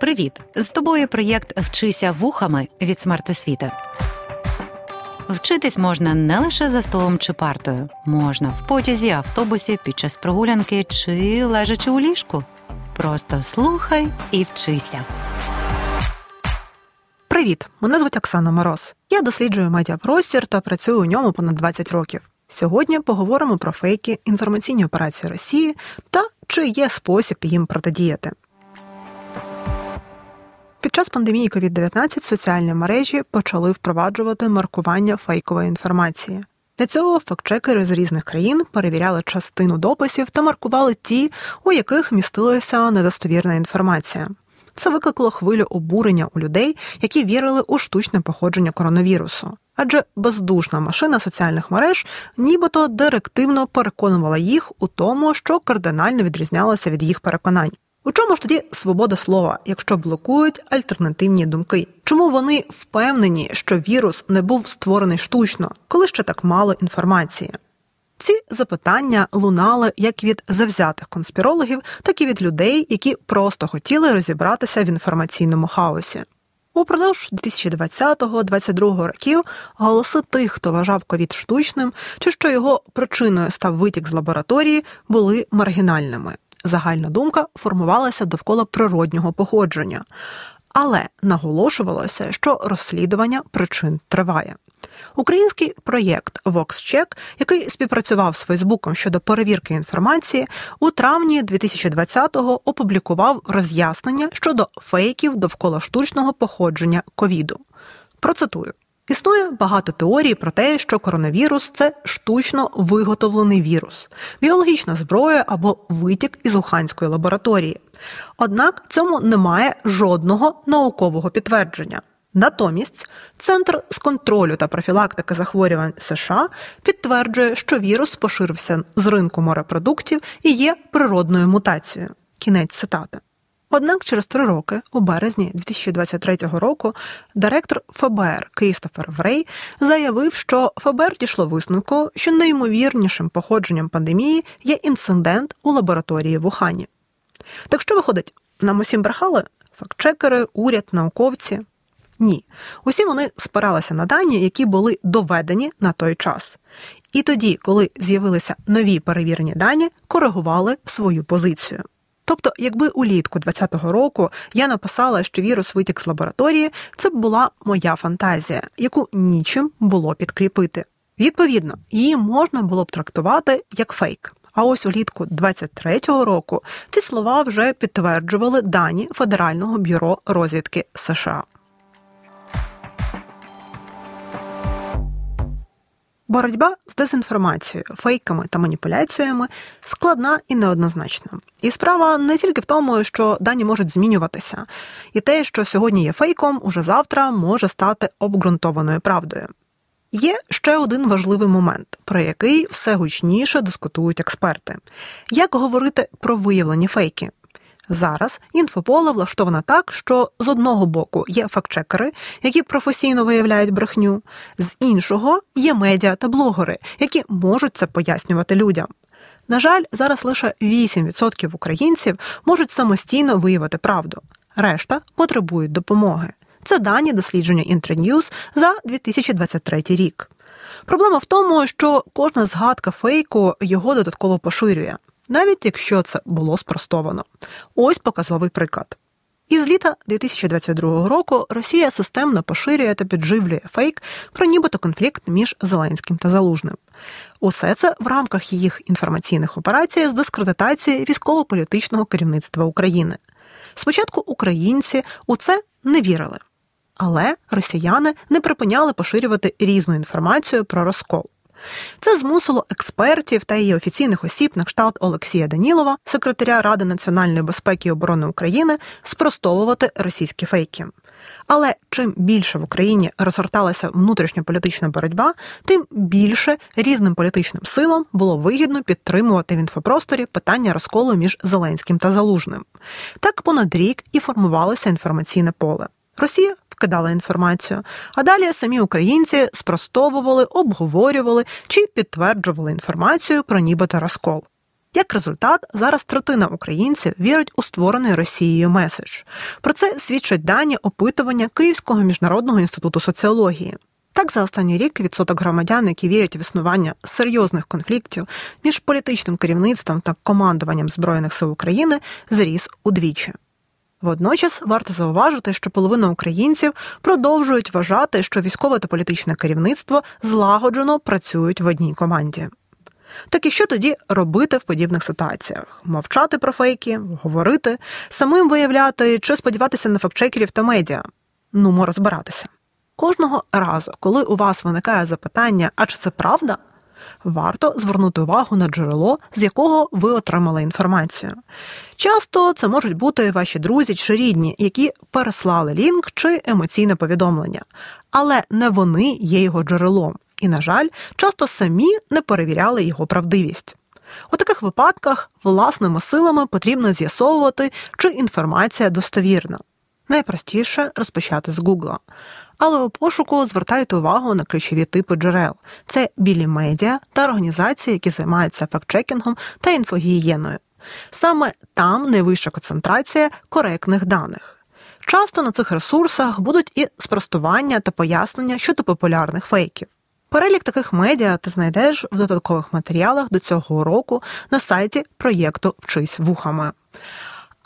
Привіт! З тобою проєкт Вчися вухами від смертосвіти. Вчитись можна не лише за столом чи партою, можна в потязі, автобусі, під час прогулянки чи лежачи у ліжку. Просто слухай і вчися. Привіт! Мене звуть Оксана Мороз. Я досліджую медіапростір та працюю у ньому понад 20 років. Сьогодні поговоримо про фейки, інформаційні операції Росії та чи є спосіб їм протидіяти. Під час пандемії COVID-19 соціальні мережі почали впроваджувати маркування фейкової інформації. Для цього фактчекери з різних країн перевіряли частину дописів та маркували ті, у яких містилася недостовірна інформація. Це викликало хвилю обурення у людей, які вірили у штучне походження коронавірусу. Адже бездушна машина соціальних мереж нібито директивно переконувала їх у тому, що кардинально відрізнялася від їх переконань. У чому ж тоді свобода слова, якщо блокують альтернативні думки? Чому вони впевнені, що вірус не був створений штучно, коли ще так мало інформації? Ці запитання лунали як від завзятих конспірологів, так і від людей, які просто хотіли розібратися в інформаційному хаосі. Упродовж 2020-2022 років голоси тих, хто вважав ковід штучним, чи що його причиною став витік з лабораторії, були маргінальними загальна думка формувалася довкола природнього походження, але наголошувалося, що розслідування причин триває. Український проєкт VoxCheck, який співпрацював з Фейсбуком щодо перевірки інформації, у травні 2020-го опублікував роз'яснення щодо фейків довкола штучного походження ковіду. Процитую. Існує багато теорій про те, що коронавірус це штучно виготовлений вірус, біологічна зброя або витік із уханської лабораторії. Однак цьому немає жодного наукового підтвердження. Натомість Центр з контролю та профілактики захворювань США підтверджує, що вірус поширився з ринку морепродуктів і є природною мутацією. Кінець цитати. Однак через три роки, у березні 2023 року, директор ФБР Крістофер Врей заявив, що ФБР дійшло висновку, що найімовірнішим походженням пандемії є інцидент у лабораторії в Ухані. Так що виходить, нам усім брехали? Фактчекери, уряд, науковці? Ні. Усі вони спиралися на дані, які були доведені на той час. І тоді, коли з'явилися нові перевірені дані, коригували свою позицію. Тобто, якби улітку 2020 року я написала, що вірус витік з лабораторії, це б була моя фантазія, яку нічим було підкріпити. Відповідно, її можна було б трактувати як фейк. А ось улітку 23-го року ці слова вже підтверджували дані Федерального бюро розвідки США. Боротьба з дезінформацією, фейками та маніпуляціями складна і неоднозначна. І справа не тільки в тому, що дані можуть змінюватися, і те, що сьогодні є фейком, уже завтра може стати обґрунтованою правдою. Є ще один важливий момент, про який все гучніше дискутують експерти: як говорити про виявлені фейки. Зараз інфополе влаштоване так, що з одного боку є фактчекери, які професійно виявляють брехню, з іншого є медіа та блогери, які можуть це пояснювати людям. На жаль, зараз лише 8% українців можуть самостійно виявити правду, решта потребують допомоги. Це дані дослідження Інтерньюз за 2023 рік. Проблема в тому, що кожна згадка фейку його додатково поширює навіть якщо це було спростовано. Ось показовий приклад. Із літа 2022 року Росія системно поширює та підживлює фейк про нібито конфлікт між Зеленським та Залужним. Усе це в рамках їх інформаційних операцій з дискредитації військово-політичного керівництва України. Спочатку українці у це не вірили, але росіяни не припиняли поширювати різну інформацію про розкол. Це змусило експертів та її офіційних осіб на кшталт Олексія Данілова, секретаря Ради національної безпеки і оборони України, спростовувати російські фейки. Але чим більше в Україні розгорталася внутрішньополітична боротьба, тим більше різним політичним силам було вигідно підтримувати в інфопросторі питання розколу між Зеленським та Залужним. Так понад рік і формувалося інформаційне поле. Росія вкидала інформацію, а далі самі українці спростовували, обговорювали чи підтверджували інформацію про нібито розкол. Як результат, зараз третина українців вірить у створений Росією меседж. Про це свідчать дані опитування Київського міжнародного інституту соціології. Так, за останній рік відсоток громадян, які вірять в існування серйозних конфліктів між політичним керівництвом та командуванням збройних сил України, зріс удвічі. Водночас варто зауважити, що половина українців продовжують вважати, що військове та політичне керівництво злагоджено працюють в одній команді. Так і що тоді робити в подібних ситуаціях? Мовчати про фейки, говорити, самим виявляти чи сподіватися на фактчекерів та медіа? Нумо розбиратися. Кожного разу, коли у вас виникає запитання, а чи це правда, варто звернути увагу на джерело, з якого ви отримали інформацію. Часто це можуть бути ваші друзі чи рідні, які переслали лінк чи емоційне повідомлення, але не вони є його джерелом, і, на жаль, часто самі не перевіряли його правдивість. У таких випадках власними силами потрібно з'ясовувати, чи інформація достовірна. Найпростіше розпочати з Гугла. Але у пошуку звертайте увагу на ключові типи джерел: це білі медіа та організації, які займаються фактчекінгом та інфогієною. Саме там найвища концентрація коректних даних. Часто на цих ресурсах будуть і спростування та пояснення щодо популярних фейків. Перелік таких медіа ти знайдеш в додаткових матеріалах до цього уроку на сайті проєкту Вчись вухами.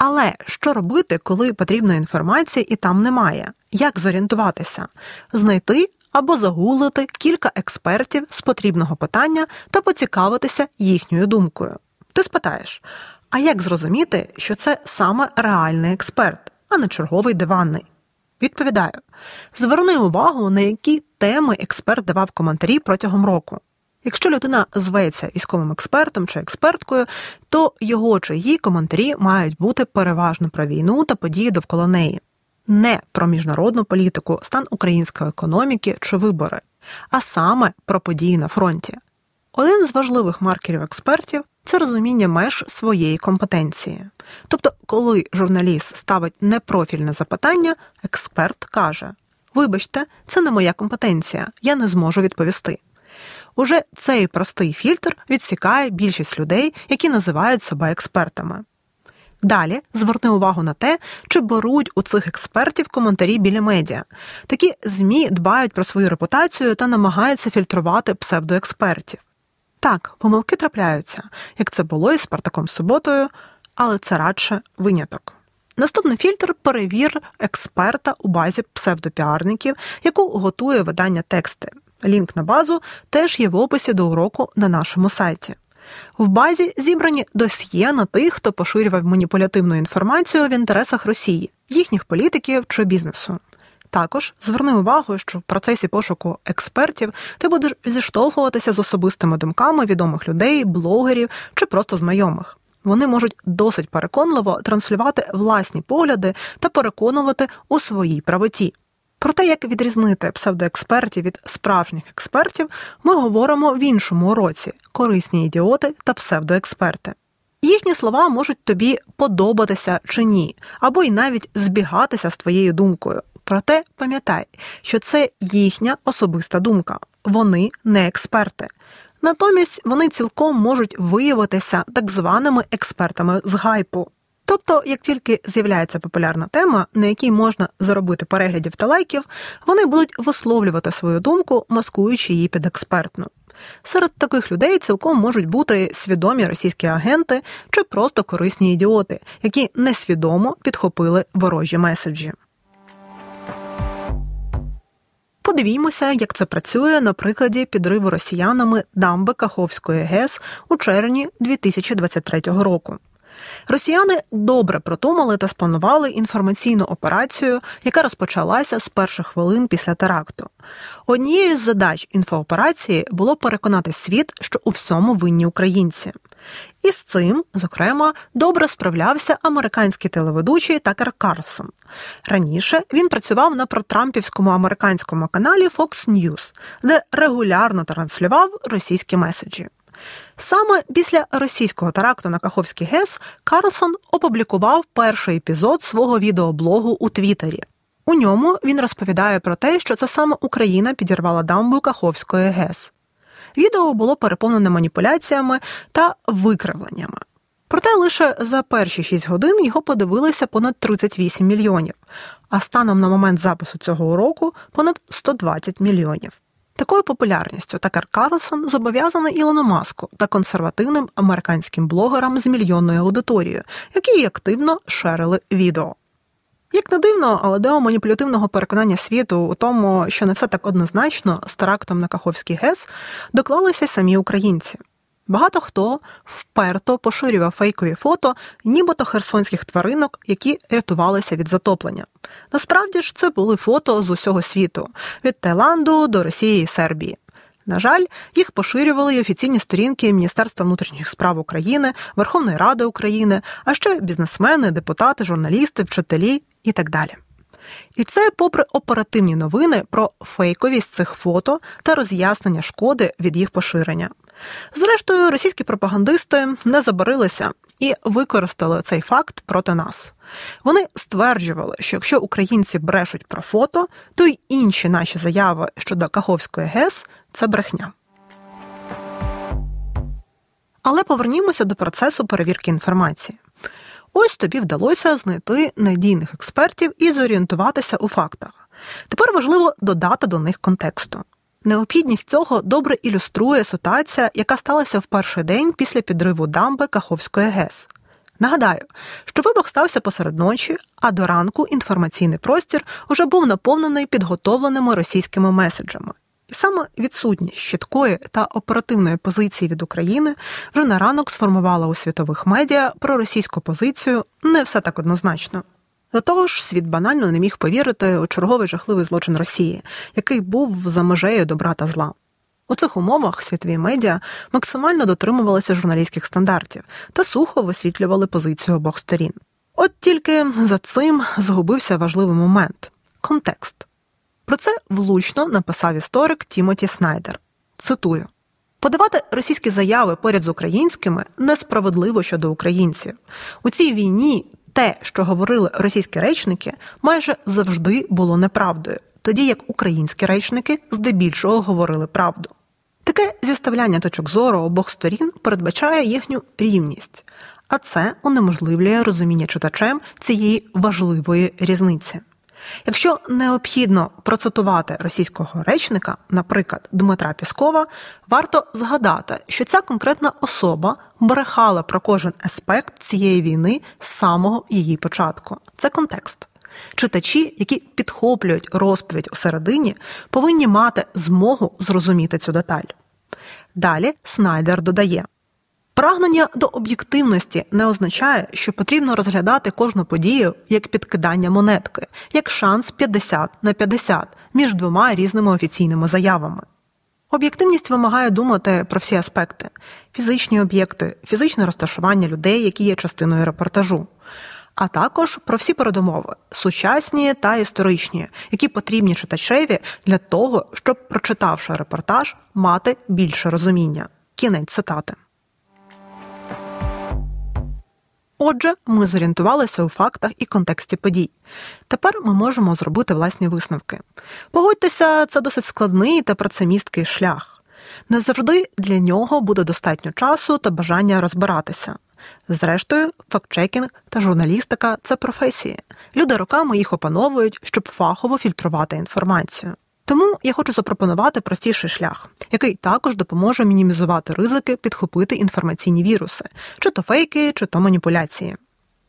Але що робити, коли потрібної інформації і там немає? Як зорієнтуватися? Знайти або загуглити кілька експертів з потрібного питання та поцікавитися їхньою думкою. Ти спитаєш, а як зрозуміти, що це саме реальний експерт, а не черговий диванний? Відповідаю: зверни увагу, на які теми експерт давав коментарі протягом року. Якщо людина зветься військовим експертом чи експерткою, то його чи її коментарі мають бути переважно про війну та події довкола неї, не про міжнародну політику, стан української економіки чи вибори, а саме про події на фронті. Один з важливих маркерів експертів це розуміння меж своєї компетенції. Тобто, коли журналіст ставить непрофільне запитання, експерт каже: Вибачте, це не моя компетенція, я не зможу відповісти. Уже цей простий фільтр відсікає більшість людей, які називають себе експертами. Далі зверни увагу на те, чи беруть у цих експертів коментарі біля медіа. Такі ЗМІ дбають про свою репутацію та намагаються фільтрувати псевдоекспертів. Так, помилки трапляються, як це було із Спартаком Суботою, але це радше виняток. Наступний фільтр перевір експерта у базі псевдопіарників, яку готує видання тексти. Лінк на базу теж є в описі до уроку на нашому сайті. В базі зібрані досьє на тих, хто поширював маніпулятивну інформацію в інтересах Росії, їхніх політиків чи бізнесу. Також зверни увагу, що в процесі пошуку експертів ти будеш зіштовхуватися з особистими думками відомих людей, блогерів чи просто знайомих. Вони можуть досить переконливо транслювати власні погляди та переконувати у своїй правоті. Про те, як відрізнити псевдоекспертів від справжніх експертів, ми говоримо в іншому уроці корисні ідіоти та псевдоексперти. Їхні слова можуть тобі подобатися чи ні, або й навіть збігатися з твоєю думкою. Проте пам'ятай, що це їхня особиста думка, вони не експерти. Натомість вони цілком можуть виявитися так званими експертами з гайпу. Тобто, як тільки з'являється популярна тема, на якій можна заробити переглядів та лайків, вони будуть висловлювати свою думку, маскуючи її під експертну. Серед таких людей цілком можуть бути свідомі російські агенти чи просто корисні ідіоти, які несвідомо підхопили ворожі меседжі. Подивімося, як це працює на прикладі підриву росіянами дамби Каховської ГЕС у червні 2023 року. Росіяни добре продумали та спланували інформаційну операцію, яка розпочалася з перших хвилин після теракту. Однією з задач інфооперації було переконати світ, що у всьому винні українці. І з цим, зокрема, добре справлявся американський телеведучий Такер Карлсон. Раніше він працював на протрампівському американському каналі Fox News, де регулярно транслював російські меседжі. Саме після російського теракту на Каховський ГЕС Карлсон опублікував перший епізод свого відеоблогу у Твіттері. У ньому він розповідає про те, що це саме Україна підірвала дамбу Каховської ГЕС. Відео було переповнене маніпуляціями та викривленнями. Проте лише за перші 6 годин його подивилися понад 38 мільйонів, а станом на момент запису цього уроку понад 120 мільйонів. Такою популярністю Такер Карлсон зобов'язаний Ілону Маску та консервативним американським блогерам з мільйонною аудиторією, які активно шерили відео. Як не дивно, але до маніпулятивного переконання світу у тому, що не все так однозначно з терактом на Каховський ГЕС, доклалися самі українці. Багато хто вперто поширював фейкові фото, нібито херсонських тваринок, які рятувалися від затоплення. Насправді ж це були фото з усього світу від Таїланду до Росії і Сербії. На жаль, їх поширювали й офіційні сторінки Міністерства внутрішніх справ України, Верховної Ради України, а ще бізнесмени, депутати, журналісти, вчителі і так далі. І це попри оперативні новини про фейковість цих фото та роз'яснення шкоди від їх поширення. Зрештою, російські пропагандисти не забарилися і використали цей факт проти нас. Вони стверджували, що якщо українці брешуть про фото, то й інші наші заяви щодо Каховської ГЕС це брехня. Але повернімося до процесу перевірки інформації. Ось тобі вдалося знайти надійних експертів і зорієнтуватися у фактах. Тепер важливо додати до них контексту. Необхідність цього добре ілюструє ситуація, яка сталася в перший день після підриву дамби Каховської ГЕС. Нагадаю, що вибух стався посеред ночі, а до ранку інформаційний простір уже був наповнений підготовленими російськими меседжами. Саме відсутність чіткої та оперативної позиції від України вже на ранок сформувала у світових медіа про російську позицію не все так однозначно. До того ж, світ банально не міг повірити у черговий жахливий злочин Росії, який був за межею добра та зла. У цих умовах світові медіа максимально дотримувалися журналістських стандартів та сухо висвітлювали позицію обох сторін. От тільки за цим згубився важливий момент контекст. Про це влучно написав історик Тімоті Снайдер. Цитую. Подавати російські заяви поряд з українськими несправедливо щодо українців. У цій війні те, що говорили російські речники, майже завжди було неправдою, тоді як українські речники здебільшого говорили правду. Таке зіставляння точок зору обох сторін передбачає їхню рівність, а це унеможливлює розуміння читачем цієї важливої різниці. Якщо необхідно процитувати російського речника, наприклад, Дмитра Піскова, варто згадати, що ця конкретна особа брехала про кожен аспект цієї війни з самого її початку. Це контекст. Читачі, які підхоплюють розповідь у середині, повинні мати змогу зрозуміти цю деталь. Далі Снайдер додає. Прагнення до об'єктивності не означає, що потрібно розглядати кожну подію як підкидання монетки, як шанс 50 на 50 між двома різними офіційними заявами. Об'єктивність вимагає думати про всі аспекти: фізичні об'єкти, фізичне розташування людей, які є частиною репортажу, а також про всі передумови, сучасні та історичні, які потрібні читачеві для того, щоб, прочитавши репортаж, мати більше розуміння. Кінець цитати. Отже, ми зорієнтувалися у фактах і контексті подій. Тепер ми можемо зробити власні висновки. Погодьтеся, це досить складний та працемісткий шлях. Не завжди для нього буде достатньо часу та бажання розбиратися. Зрештою, фактчекінг та журналістика це професії. Люди роками їх опановують, щоб фахово фільтрувати інформацію. Тому я хочу запропонувати простіший шлях, який також допоможе мінімізувати ризики підхопити інформаційні віруси, чи то фейки, чи то маніпуляції.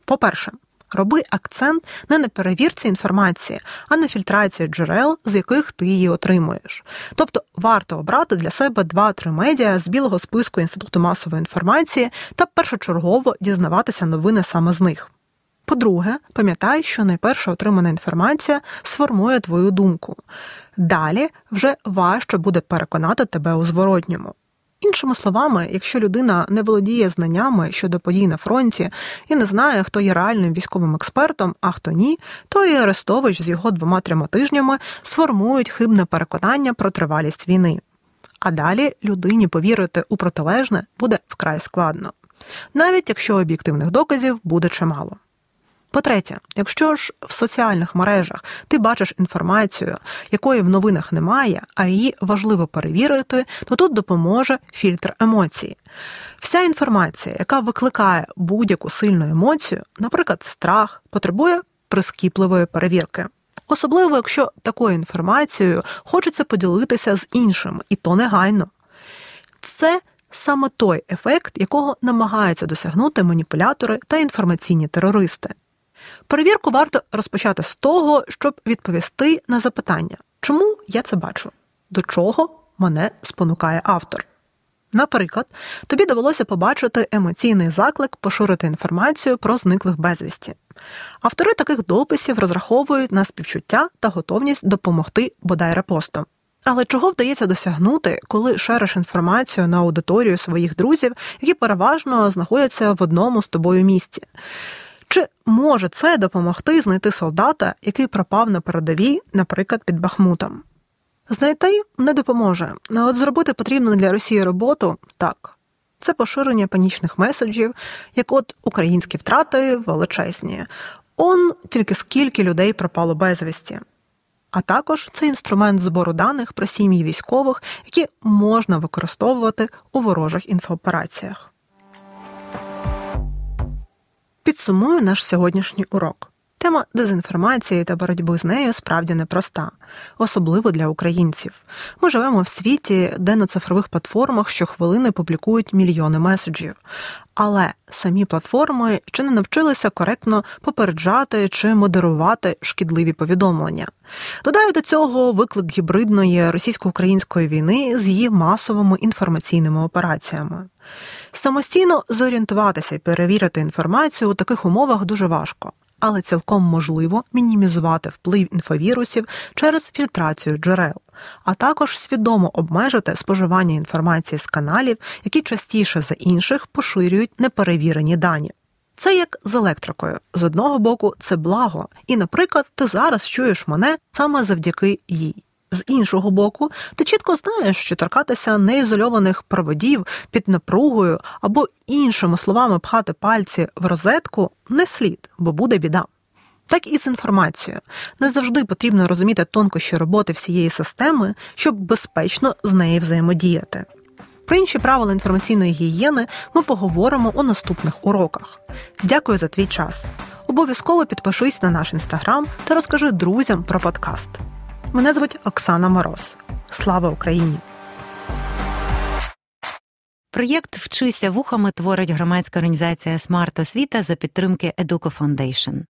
По-перше, роби акцент не на перевірці інформації, а на фільтрації джерел, з яких ти її отримуєш. Тобто варто обрати для себе 2-3 медіа з білого списку інституту масової інформації та першочергово дізнаватися новини саме з них. По-друге, пам'ятай, що найперша отримана інформація сформує твою думку. Далі вже важче буде переконати тебе у зворотньому. Іншими словами, якщо людина не володіє знаннями щодо подій на фронті і не знає, хто є реальним військовим експертом, а хто ні, то і Арестович з його двома-трьома тижнями сформують хибне переконання про тривалість війни. А далі людині повірити у протилежне буде вкрай складно, навіть якщо об'єктивних доказів буде чимало. По-третє, якщо ж в соціальних мережах ти бачиш інформацію, якої в новинах немає, а її важливо перевірити, то тут допоможе фільтр емоцій. Вся інформація, яка викликає будь-яку сильну емоцію, наприклад, страх, потребує прискіпливої перевірки. Особливо, якщо такою інформацією хочеться поділитися з іншим, і то негайно. Це саме той ефект, якого намагаються досягнути маніпулятори та інформаційні терористи. Перевірку варто розпочати з того, щоб відповісти на запитання, чому я це бачу, до чого мене спонукає автор. Наприклад, тобі довелося побачити емоційний заклик поширити інформацію про зниклих безвісті. Автори таких дописів розраховують на співчуття та готовність допомогти бодай репостом. Але чого вдається досягнути, коли шериш інформацію на аудиторію своїх друзів, які переважно знаходяться в одному з тобою місці? Чи може це допомогти знайти солдата, який пропав на передовій, наприклад, під Бахмутом? Знайти не допоможе, а от зробити потрібну для Росії роботу так. Це поширення панічних меседжів, як от українські втрати величезні. Он тільки скільки людей пропало безвісті. А також це інструмент збору даних про сім'ї військових, які можна використовувати у ворожих інфоопераціях. Підсумую наш сьогоднішній урок. Тема дезінформації та боротьби з нею справді непроста, особливо для українців. Ми живемо в світі, де на цифрових платформах щохвилини публікують мільйони меседжів. Але самі платформи чи не навчилися коректно попереджати чи модерувати шкідливі повідомлення. Додаю до цього виклик гібридної російсько-української війни з її масовими інформаційними операціями. Самостійно зорієнтуватися і перевірити інформацію у таких умовах дуже важко але цілком можливо мінімізувати вплив інфовірусів через фільтрацію джерел, а також свідомо обмежити споживання інформації з каналів, які частіше за інших поширюють неперевірені дані. Це як з електрикою. З одного боку, це благо, і, наприклад, ти зараз чуєш мене саме завдяки їй. З іншого боку, ти чітко знаєш, що торкатися неізольованих проводів під напругою або іншими словами пхати пальці в розетку не слід, бо буде біда. Так і з інформацією. Не завжди потрібно розуміти тонкощі роботи всієї системи, щоб безпечно з нею взаємодіяти. Про інші правила інформаційної гігієни ми поговоримо у наступних уроках. Дякую за твій час. Обов'язково підпишись на наш інстаграм та розкажи друзям про подкаст. Мене звуть Оксана Мороз. Слава Україні! Проєкт Вчися вухами творить громадська організація Смарт Освіта за підтримки Educo Foundation.